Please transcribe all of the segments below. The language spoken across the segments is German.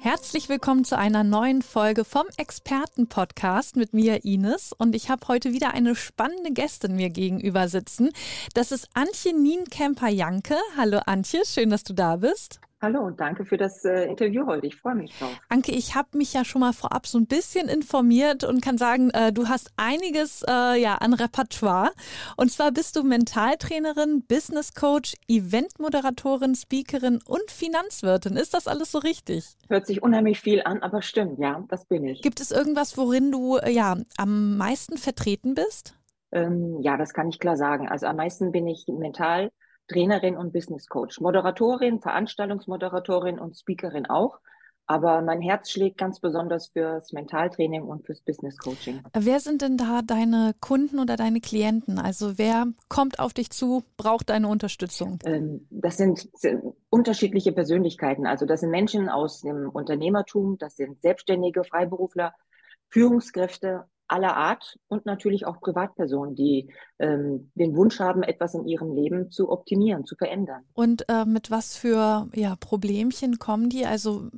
Herzlich willkommen zu einer neuen Folge vom Experten-Podcast mit mir, Ines. Und ich habe heute wieder eine spannende Gästin mir gegenüber sitzen. Das ist Antje Nienkämper-Janke. Hallo Antje, schön, dass du da bist. Hallo und danke für das äh, Interview heute. Ich freue mich drauf. Anke, ich habe mich ja schon mal vorab so ein bisschen informiert und kann sagen, äh, du hast einiges äh, ja, an Repertoire. Und zwar bist du Mentaltrainerin, Business Coach, Eventmoderatorin, Speakerin und Finanzwirtin. Ist das alles so richtig? Hört sich unheimlich viel an, aber stimmt, ja, das bin ich. Gibt es irgendwas, worin du äh, ja am meisten vertreten bist? Ähm, ja, das kann ich klar sagen. Also am meisten bin ich mental Trainerin und Business Coach, Moderatorin, Veranstaltungsmoderatorin und Speakerin auch. Aber mein Herz schlägt ganz besonders fürs Mentaltraining und fürs Business Coaching. Wer sind denn da deine Kunden oder deine Klienten? Also wer kommt auf dich zu, braucht deine Unterstützung? Ähm, das sind, sind unterschiedliche Persönlichkeiten. Also das sind Menschen aus dem Unternehmertum, das sind Selbstständige, Freiberufler, Führungskräfte, aller Art und natürlich auch Privatpersonen, die ähm, den Wunsch haben, etwas in ihrem Leben zu optimieren, zu verändern. Und äh, mit was für ja, Problemchen kommen die? Also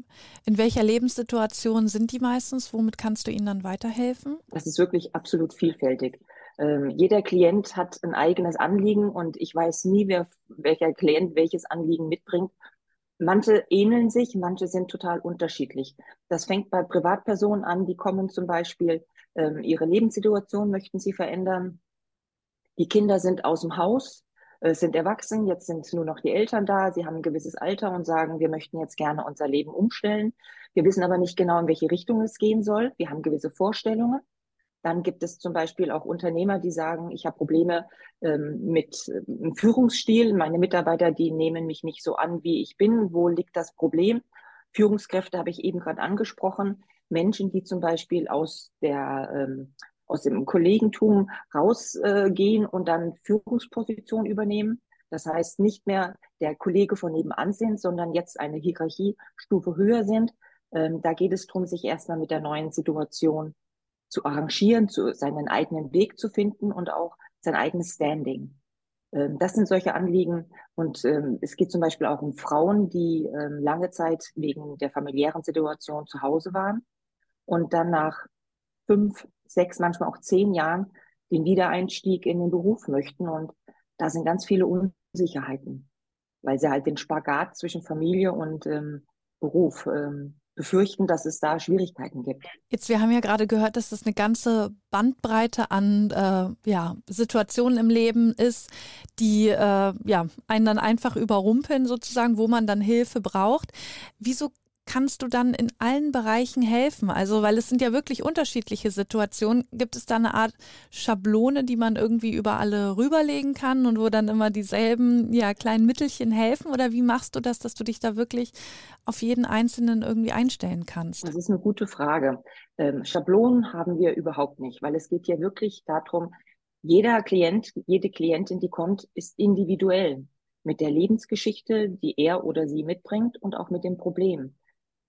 in welcher Lebenssituation sind die meistens? Womit kannst du ihnen dann weiterhelfen? Das ist wirklich absolut vielfältig. Ähm, jeder Klient hat ein eigenes Anliegen und ich weiß nie, wer, welcher Klient welches Anliegen mitbringt. Manche ähneln sich, manche sind total unterschiedlich. Das fängt bei Privatpersonen an, die kommen zum Beispiel ähm, ihre Lebenssituation möchten sie verändern. Die Kinder sind aus dem Haus, äh, sind erwachsen, jetzt sind nur noch die Eltern da, sie haben ein gewisses Alter und sagen, wir möchten jetzt gerne unser Leben umstellen. Wir wissen aber nicht genau, in welche Richtung es gehen soll. Wir haben gewisse Vorstellungen. Dann gibt es zum Beispiel auch Unternehmer, die sagen, ich habe Probleme ähm, mit äh, Führungsstil. Meine Mitarbeiter, die nehmen mich nicht so an, wie ich bin. Wo liegt das Problem? Führungskräfte habe ich eben gerade angesprochen. Menschen, die zum Beispiel aus der ähm, aus dem Kollegentum rausgehen äh, und dann Führungsposition übernehmen. Das heißt, nicht mehr der Kollege von nebenan sind, sondern jetzt eine Hierarchiestufe höher sind. Ähm, da geht es darum, sich erstmal mit der neuen Situation zu arrangieren, zu seinen eigenen Weg zu finden und auch sein eigenes Standing. Ähm, das sind solche Anliegen. Und ähm, es geht zum Beispiel auch um Frauen, die ähm, lange Zeit wegen der familiären Situation zu Hause waren und dann nach fünf, sechs, manchmal auch zehn Jahren den Wiedereinstieg in den Beruf möchten. Und da sind ganz viele Unsicherheiten, weil sie halt den Spagat zwischen Familie und ähm, Beruf ähm, befürchten, dass es da Schwierigkeiten gibt. Jetzt, wir haben ja gerade gehört, dass das eine ganze Bandbreite an äh, ja, Situationen im Leben ist, die äh, ja, einen dann einfach überrumpeln sozusagen, wo man dann Hilfe braucht. Wieso kannst du dann in allen Bereichen helfen? Also, weil es sind ja wirklich unterschiedliche Situationen. Gibt es da eine Art Schablone, die man irgendwie über alle rüberlegen kann und wo dann immer dieselben ja, kleinen Mittelchen helfen? Oder wie machst du das, dass du dich da wirklich auf jeden Einzelnen irgendwie einstellen kannst? Das ist eine gute Frage. Ähm, Schablonen haben wir überhaupt nicht, weil es geht ja wirklich darum, jeder Klient, jede Klientin, die kommt, ist individuell mit der Lebensgeschichte, die er oder sie mitbringt und auch mit dem Problem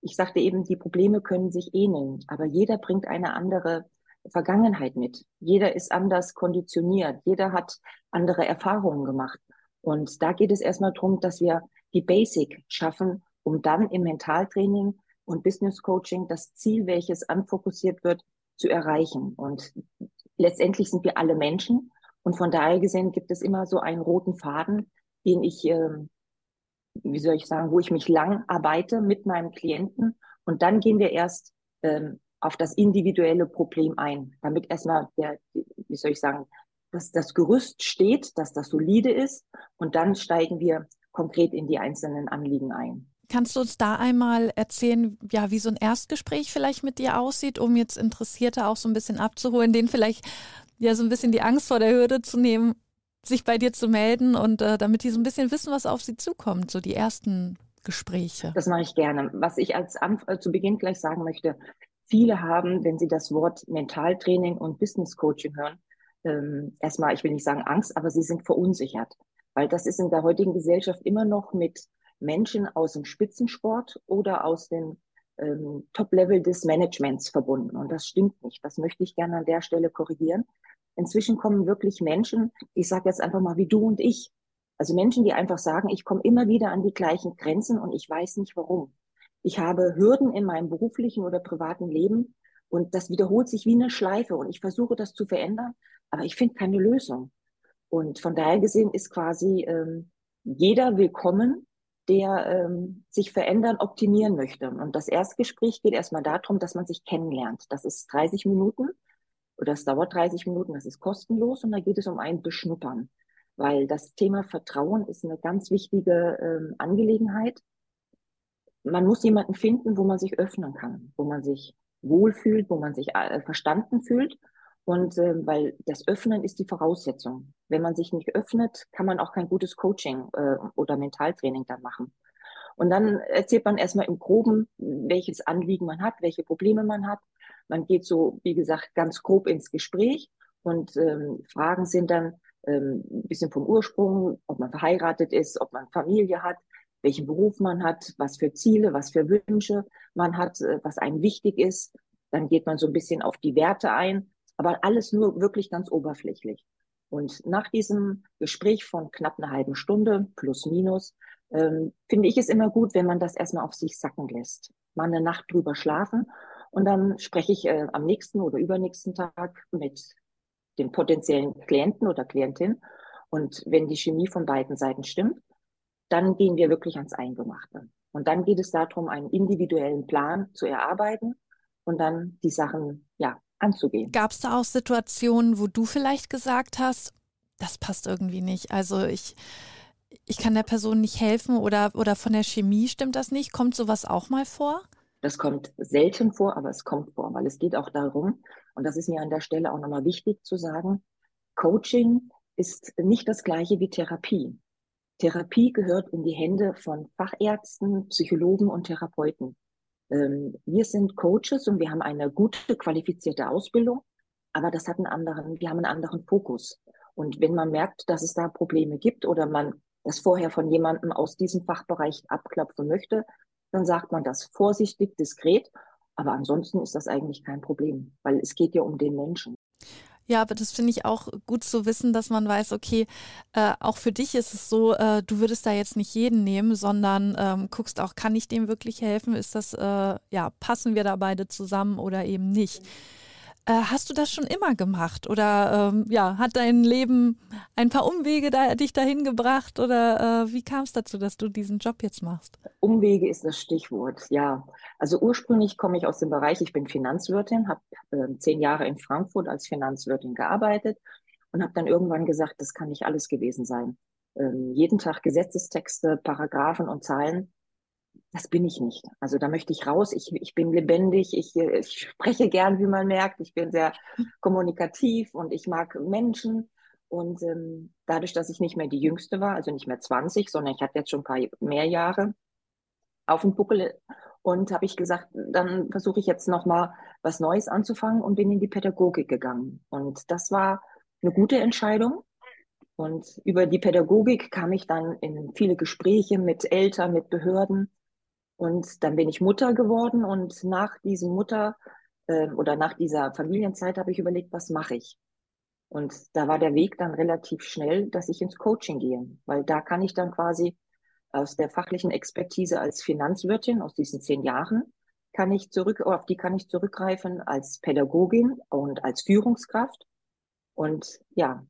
ich sagte eben, die Probleme können sich ähneln, aber jeder bringt eine andere Vergangenheit mit. Jeder ist anders konditioniert. Jeder hat andere Erfahrungen gemacht. Und da geht es erstmal darum, dass wir die Basic schaffen, um dann im Mentaltraining und Business Coaching das Ziel, welches anfokussiert wird, zu erreichen. Und letztendlich sind wir alle Menschen. Und von daher gesehen gibt es immer so einen roten Faden, den ich äh, wie soll ich sagen, wo ich mich lang arbeite mit meinem Klienten. Und dann gehen wir erst ähm, auf das individuelle Problem ein, damit erstmal der, wie soll ich sagen, dass das Gerüst steht, dass das solide ist. Und dann steigen wir konkret in die einzelnen Anliegen ein. Kannst du uns da einmal erzählen, ja, wie so ein Erstgespräch vielleicht mit dir aussieht, um jetzt Interessierte auch so ein bisschen abzuholen, denen vielleicht ja so ein bisschen die Angst vor der Hürde zu nehmen, sich bei dir zu melden und äh, damit die so ein bisschen wissen, was auf sie zukommt, so die ersten Gespräche. Das mache ich gerne. Was ich als Anf äh, zu Beginn gleich sagen möchte, viele haben, wenn sie das Wort Mentaltraining und Business Coaching hören, ähm, erstmal, ich will nicht sagen Angst, aber sie sind verunsichert. Weil das ist in der heutigen Gesellschaft immer noch mit Menschen aus dem Spitzensport oder aus dem ähm, Top-Level des Managements verbunden. Und das stimmt nicht. Das möchte ich gerne an der Stelle korrigieren. Inzwischen kommen wirklich Menschen, ich sage jetzt einfach mal wie du und ich. Also Menschen, die einfach sagen, ich komme immer wieder an die gleichen Grenzen und ich weiß nicht warum. Ich habe Hürden in meinem beruflichen oder privaten Leben und das wiederholt sich wie eine Schleife und ich versuche das zu verändern, aber ich finde keine Lösung. Und von daher gesehen ist quasi ähm, jeder willkommen, der ähm, sich verändern, optimieren möchte. Und das Erstgespräch geht erstmal darum, dass man sich kennenlernt. Das ist 30 Minuten es dauert 30 Minuten, das ist kostenlos und da geht es um ein Beschnuppern. Weil das Thema Vertrauen ist eine ganz wichtige ähm, Angelegenheit. Man muss jemanden finden, wo man sich öffnen kann, wo man sich wohlfühlt, wo man sich äh, verstanden fühlt. Und äh, weil das Öffnen ist die Voraussetzung. Wenn man sich nicht öffnet, kann man auch kein gutes Coaching äh, oder Mentaltraining dann machen. Und dann erzählt man erstmal im Groben, welches Anliegen man hat, welche Probleme man hat. Man geht so, wie gesagt, ganz grob ins Gespräch und ähm, Fragen sind dann ähm, ein bisschen vom Ursprung, ob man verheiratet ist, ob man Familie hat, welchen Beruf man hat, was für Ziele, was für Wünsche man hat, äh, was einem wichtig ist. Dann geht man so ein bisschen auf die Werte ein, aber alles nur wirklich ganz oberflächlich. Und nach diesem Gespräch von knapp einer halben Stunde, plus minus, ähm, finde ich es immer gut, wenn man das erstmal auf sich sacken lässt. Mal eine Nacht drüber schlafen und dann spreche ich äh, am nächsten oder übernächsten Tag mit dem potenziellen Klienten oder Klientin. Und wenn die Chemie von beiden Seiten stimmt, dann gehen wir wirklich ans Eingemachte. Und dann geht es darum, einen individuellen Plan zu erarbeiten und dann die Sachen, ja, anzugehen. Gab es da auch Situationen, wo du vielleicht gesagt hast, das passt irgendwie nicht? Also ich, ich kann der Person nicht helfen oder, oder von der Chemie stimmt das nicht? Kommt sowas auch mal vor? Das kommt selten vor, aber es kommt vor, weil es geht auch darum, und das ist mir an der Stelle auch nochmal wichtig zu sagen, Coaching ist nicht das gleiche wie Therapie. Therapie gehört in die Hände von Fachärzten, Psychologen und Therapeuten. Ähm, wir sind Coaches und wir haben eine gute, qualifizierte Ausbildung, aber das hat einen anderen, wir haben einen anderen Fokus. Und wenn man merkt, dass es da Probleme gibt oder man das vorher von jemandem aus diesem Fachbereich abklopfen möchte, dann sagt man das vorsichtig, diskret. Aber ansonsten ist das eigentlich kein Problem, weil es geht ja um den Menschen. Ja, aber das finde ich auch gut zu wissen, dass man weiß, okay, äh, auch für dich ist es so, äh, du würdest da jetzt nicht jeden nehmen, sondern ähm, guckst auch, kann ich dem wirklich helfen? Ist das, äh, ja, passen wir da beide zusammen oder eben nicht? Äh, hast du das schon immer gemacht oder ähm, ja, hat dein Leben ein paar Umwege da, dich dahin gebracht oder äh, wie kam es dazu, dass du diesen Job jetzt machst? Umwege ist das Stichwort, ja. Also ursprünglich komme ich aus dem Bereich, ich bin Finanzwirtin, habe äh, zehn Jahre in Frankfurt als Finanzwirtin gearbeitet und habe dann irgendwann gesagt, das kann nicht alles gewesen sein. Ähm, jeden Tag Gesetzestexte, Paragraphen und Zahlen das bin ich nicht. Also da möchte ich raus. Ich, ich bin lebendig, ich, ich spreche gern, wie man merkt. Ich bin sehr kommunikativ und ich mag Menschen. Und ähm, dadurch, dass ich nicht mehr die Jüngste war, also nicht mehr 20, sondern ich hatte jetzt schon ein paar mehr Jahre auf dem Buckel und habe ich gesagt, dann versuche ich jetzt nochmal was Neues anzufangen und bin in die Pädagogik gegangen. Und das war eine gute Entscheidung. Und über die Pädagogik kam ich dann in viele Gespräche mit Eltern, mit Behörden und dann bin ich Mutter geworden und nach diesem Mutter äh, oder nach dieser Familienzeit habe ich überlegt, was mache ich? Und da war der Weg dann relativ schnell, dass ich ins Coaching gehe, weil da kann ich dann quasi aus der fachlichen Expertise als Finanzwirtin aus diesen zehn Jahren kann ich zurück, auf die kann ich zurückgreifen als Pädagogin und als Führungskraft. Und ja,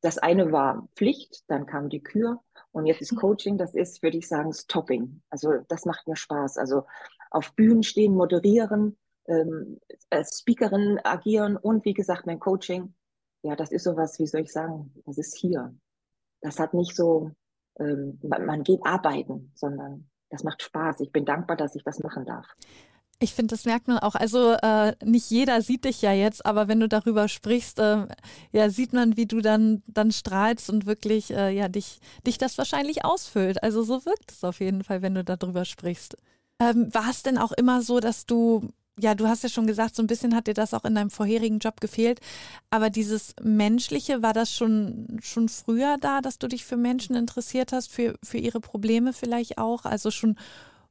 das eine war Pflicht, dann kam die Kür und jetzt ist mhm. Coaching, das ist, würde ich sagen, Stopping. Also das macht mir Spaß. Also auf Bühnen stehen, moderieren, ähm, als Speakerin agieren und wie gesagt, mein Coaching, ja, das ist sowas, wie soll ich sagen, das ist hier. Das hat nicht so, ähm, man geht arbeiten, sondern das macht Spaß. Ich bin dankbar, dass ich das machen darf. Ich finde, das merkt man auch. Also äh, nicht jeder sieht dich ja jetzt, aber wenn du darüber sprichst, äh, ja, sieht man, wie du dann, dann strahlst und wirklich, äh, ja, dich, dich das wahrscheinlich ausfüllt. Also so wirkt es auf jeden Fall, wenn du darüber sprichst. Ähm, war es denn auch immer so, dass du ja, du hast ja schon gesagt, so ein bisschen hat dir das auch in deinem vorherigen Job gefehlt. Aber dieses Menschliche, war das schon, schon früher da, dass du dich für Menschen interessiert hast, für, für ihre Probleme vielleicht auch? Also schon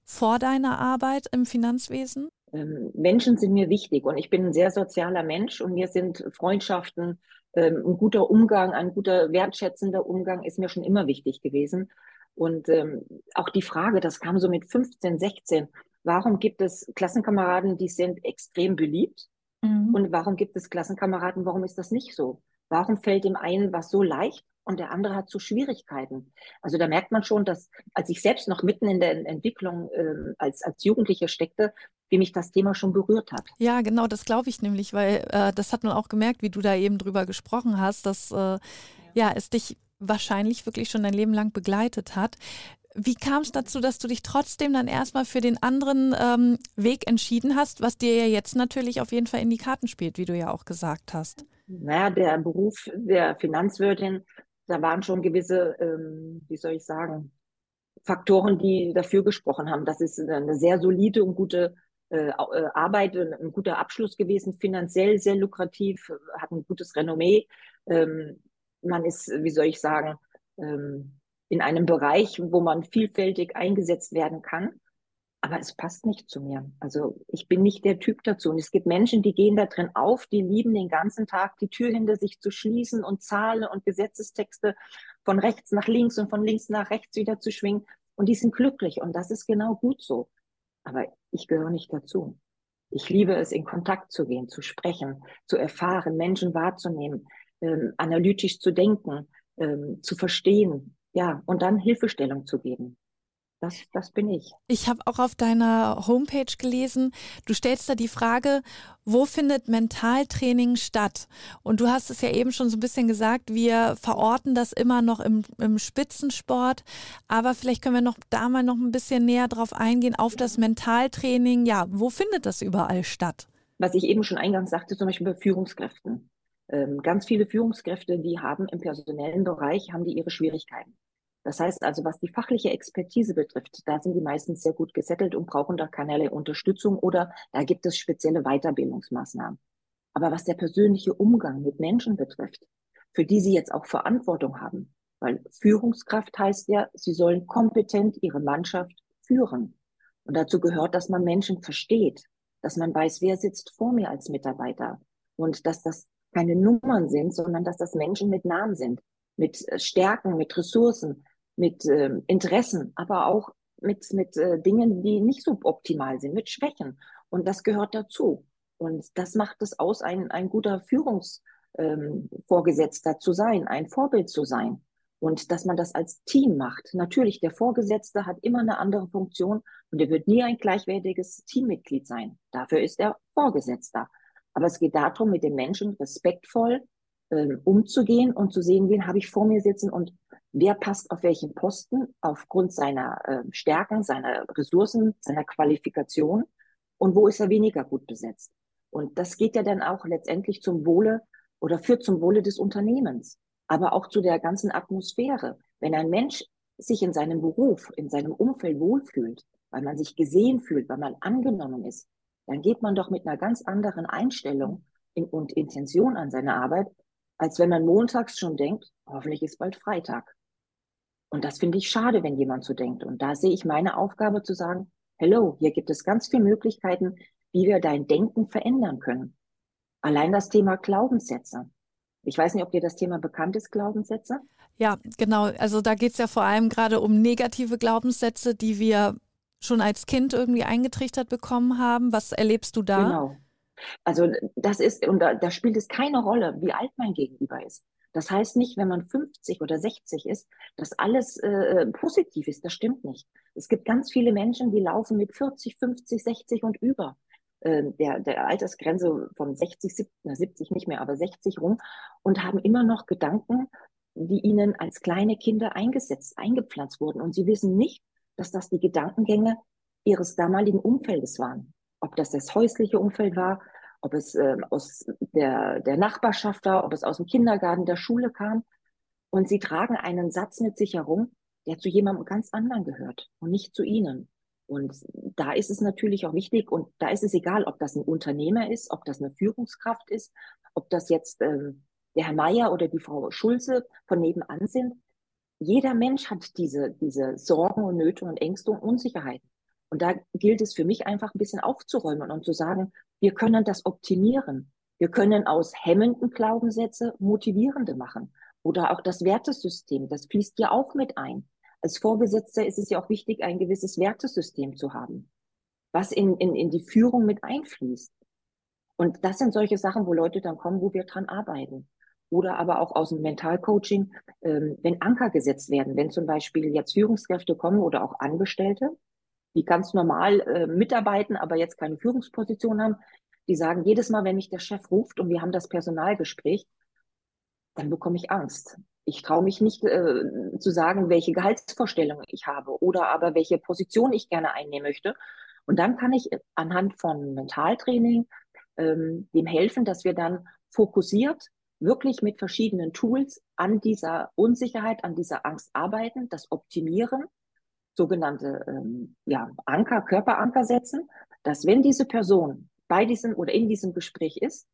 vor deiner Arbeit im Finanzwesen? Ähm, Menschen sind mir wichtig und ich bin ein sehr sozialer Mensch und mir sind Freundschaften, ähm, ein guter Umgang, ein guter wertschätzender Umgang ist mir schon immer wichtig gewesen. Und ähm, auch die Frage, das kam so mit 15, 16, warum gibt es Klassenkameraden, die sind extrem beliebt? Mhm. Und warum gibt es Klassenkameraden, warum ist das nicht so? Warum fällt dem einen was so leicht und der andere hat so Schwierigkeiten? Also da merkt man schon, dass als ich selbst noch mitten in der Entwicklung äh, als, als Jugendliche steckte, wie mich das Thema schon berührt hat. Ja, genau, das glaube ich nämlich, weil äh, das hat man auch gemerkt, wie du da eben drüber gesprochen hast, dass äh, ja. ja es dich wahrscheinlich wirklich schon dein Leben lang begleitet hat. Wie kam es dazu, dass du dich trotzdem dann erstmal für den anderen ähm, Weg entschieden hast, was dir ja jetzt natürlich auf jeden Fall in die Karten spielt, wie du ja auch gesagt hast? Naja, der Beruf der Finanzwirtin, da waren schon gewisse, ähm, wie soll ich sagen, Faktoren, die dafür gesprochen haben. Das ist eine sehr solide und gute äh, äh Arbeit, ein guter Abschluss gewesen, finanziell sehr lukrativ, hat ein gutes Renommee. Ähm, man ist, wie soll ich sagen, ähm, in einem Bereich, wo man vielfältig eingesetzt werden kann. Aber es passt nicht zu mir. Also ich bin nicht der Typ dazu. Und es gibt Menschen, die gehen da drin auf, die lieben den ganzen Tag die Tür hinter sich zu schließen und Zahlen und Gesetzestexte von rechts nach links und von links nach rechts wieder zu schwingen. Und die sind glücklich. Und das ist genau gut so. Aber ich gehöre nicht dazu. Ich liebe es, in Kontakt zu gehen, zu sprechen, zu erfahren, Menschen wahrzunehmen, ähm, analytisch zu denken, ähm, zu verstehen, ja, und dann Hilfestellung zu geben. Das, das bin ich. Ich habe auch auf deiner Homepage gelesen, du stellst da die Frage, wo findet Mentaltraining statt? Und du hast es ja eben schon so ein bisschen gesagt, wir verorten das immer noch im, im Spitzensport, aber vielleicht können wir noch da mal noch ein bisschen näher drauf eingehen, auf das Mentaltraining. Ja, wo findet das überall statt? Was ich eben schon eingangs sagte, zum Beispiel bei Führungskräften. Ähm, ganz viele Führungskräfte, die haben im personellen Bereich, haben die ihre Schwierigkeiten. Das heißt also, was die fachliche Expertise betrifft, da sind die meistens sehr gut gesettelt und brauchen da keinerlei Unterstützung oder da gibt es spezielle Weiterbildungsmaßnahmen. Aber was der persönliche Umgang mit Menschen betrifft, für die sie jetzt auch Verantwortung haben, weil Führungskraft heißt ja, sie sollen kompetent ihre Mannschaft führen. Und dazu gehört, dass man Menschen versteht, dass man weiß, wer sitzt vor mir als Mitarbeiter und dass das keine Nummern sind, sondern dass das Menschen mit Namen sind, mit äh, Stärken, mit Ressourcen, mit äh, Interessen, aber auch mit, mit äh, Dingen, die nicht so optimal sind, mit Schwächen. Und das gehört dazu. Und das macht es aus, ein, ein guter Führungsvorgesetzter ähm, zu sein, ein Vorbild zu sein. Und dass man das als Team macht. Natürlich, der Vorgesetzte hat immer eine andere Funktion und er wird nie ein gleichwertiges Teammitglied sein. Dafür ist er Vorgesetzter. Aber es geht darum, mit den Menschen respektvoll ähm, umzugehen und zu sehen, wen habe ich vor mir sitzen und wer passt auf welchen Posten aufgrund seiner äh, Stärken, seiner Ressourcen, seiner Qualifikation und wo ist er weniger gut besetzt. Und das geht ja dann auch letztendlich zum Wohle oder führt zum Wohle des Unternehmens, aber auch zu der ganzen Atmosphäre. Wenn ein Mensch sich in seinem Beruf, in seinem Umfeld wohlfühlt, weil man sich gesehen fühlt, weil man angenommen ist, dann geht man doch mit einer ganz anderen Einstellung in, und Intention an seine Arbeit, als wenn man montags schon denkt, hoffentlich ist bald Freitag. Und das finde ich schade, wenn jemand so denkt. Und da sehe ich meine Aufgabe zu sagen, hello, hier gibt es ganz viele Möglichkeiten, wie wir dein Denken verändern können. Allein das Thema Glaubenssätze. Ich weiß nicht, ob dir das Thema bekannt ist, Glaubenssätze. Ja, genau. Also da geht es ja vor allem gerade um negative Glaubenssätze, die wir schon als Kind irgendwie eingetrichtert bekommen haben. Was erlebst du da? Genau. Also das ist, und da, da spielt es keine Rolle, wie alt mein Gegenüber ist. Das heißt nicht, wenn man 50 oder 60 ist, dass alles äh, positiv ist. Das stimmt nicht. Es gibt ganz viele Menschen, die laufen mit 40, 50, 60 und über äh, der, der Altersgrenze von 60, 70, 70 nicht mehr, aber 60 rum und haben immer noch Gedanken, die ihnen als kleine Kinder eingesetzt, eingepflanzt wurden. Und sie wissen nicht, dass das die Gedankengänge ihres damaligen Umfeldes waren. Ob das das häusliche Umfeld war, ob es äh, aus der, der Nachbarschaft war, ob es aus dem Kindergarten, der Schule kam. Und sie tragen einen Satz mit sich herum, der zu jemandem ganz anderen gehört und nicht zu ihnen. Und da ist es natürlich auch wichtig und da ist es egal, ob das ein Unternehmer ist, ob das eine Führungskraft ist, ob das jetzt ähm, der Herr Meier oder die Frau Schulze von nebenan sind. Jeder Mensch hat diese, diese Sorgen und Nöte und Ängste und Unsicherheiten. Und da gilt es für mich einfach ein bisschen aufzuräumen und zu sagen, wir können das optimieren. Wir können aus hemmenden Glaubenssätze motivierende machen. Oder auch das Wertesystem, das fließt ja auch mit ein. Als Vorgesetzter ist es ja auch wichtig, ein gewisses Wertesystem zu haben, was in, in, in die Führung mit einfließt. Und das sind solche Sachen, wo Leute dann kommen, wo wir dran arbeiten. Oder aber auch aus dem Mentalcoaching, ähm, wenn Anker gesetzt werden, wenn zum Beispiel jetzt Führungskräfte kommen oder auch Angestellte, die ganz normal äh, mitarbeiten, aber jetzt keine Führungsposition haben, die sagen, jedes Mal, wenn mich der Chef ruft und wir haben das Personalgespräch, dann bekomme ich Angst. Ich traue mich nicht äh, zu sagen, welche Gehaltsvorstellungen ich habe oder aber welche Position ich gerne einnehmen möchte. Und dann kann ich anhand von Mentaltraining ähm, dem helfen, dass wir dann fokussiert wirklich mit verschiedenen Tools an dieser Unsicherheit, an dieser Angst arbeiten, das optimieren, sogenannte ähm, ja, Anker, Körperanker setzen, dass wenn diese Person bei diesem oder in diesem Gespräch ist,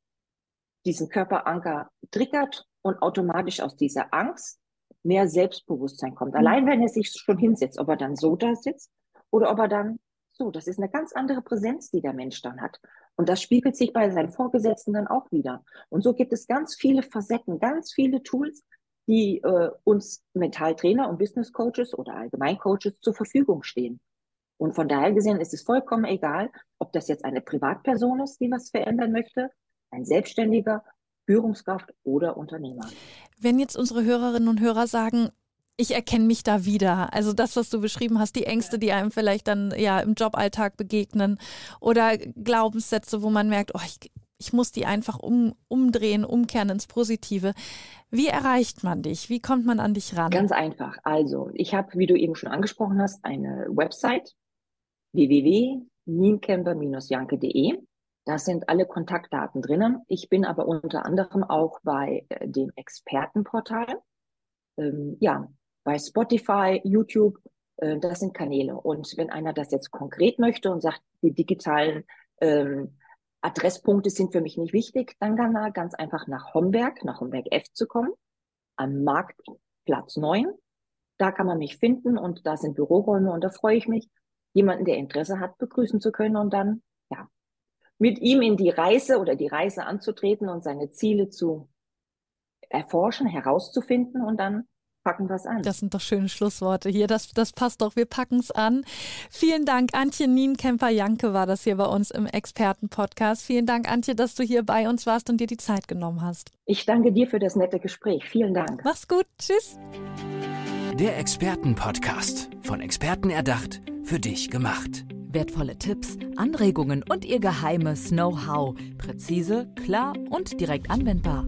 diesen Körperanker triggert und automatisch aus dieser Angst mehr Selbstbewusstsein kommt. Mhm. Allein wenn er sich schon hinsetzt, ob er dann so da sitzt oder ob er dann so, das ist eine ganz andere Präsenz, die der Mensch dann hat. Und das spiegelt sich bei seinen Vorgesetzten dann auch wieder. Und so gibt es ganz viele Facetten, ganz viele Tools, die äh, uns Mentaltrainer und Business Coaches oder Allgemeincoaches zur Verfügung stehen. Und von daher gesehen ist es vollkommen egal, ob das jetzt eine Privatperson ist, die was verändern möchte, ein Selbstständiger, Führungskraft oder Unternehmer. Wenn jetzt unsere Hörerinnen und Hörer sagen, ich erkenne mich da wieder. Also das, was du beschrieben hast, die Ängste, die einem vielleicht dann ja im Joballtag begegnen oder Glaubenssätze, wo man merkt, oh, ich, ich muss die einfach um, umdrehen, umkehren ins Positive. Wie erreicht man dich? Wie kommt man an dich ran? Ganz einfach. Also, ich habe, wie du eben schon angesprochen hast, eine Website www.niemcamper-janke.de. Da sind alle Kontaktdaten drinnen. Ich bin aber unter anderem auch bei äh, dem Expertenportal. Ähm, ja, bei Spotify, YouTube, äh, das sind Kanäle. Und wenn einer das jetzt konkret möchte und sagt, die digitalen ähm, Adresspunkte sind für mich nicht wichtig, dann kann er ganz einfach nach Homberg, nach Homberg F zu kommen, am Marktplatz 9. Da kann man mich finden und da sind Büroräume und da freue ich mich, jemanden, der Interesse hat, begrüßen zu können und dann, ja, mit ihm in die Reise oder die Reise anzutreten und seine Ziele zu erforschen, herauszufinden und dann packen wir es an. Das sind doch schöne Schlussworte hier. Das, das passt doch. Wir packen es an. Vielen Dank. Antje Nienkämper-Janke war das hier bei uns im Experten-Podcast. Vielen Dank, Antje, dass du hier bei uns warst und dir die Zeit genommen hast. Ich danke dir für das nette Gespräch. Vielen Dank. Mach's gut. Tschüss. Der Experten-Podcast. Von Experten erdacht, für dich gemacht. Wertvolle Tipps, Anregungen und ihr geheimes Know-how. Präzise, klar und direkt anwendbar.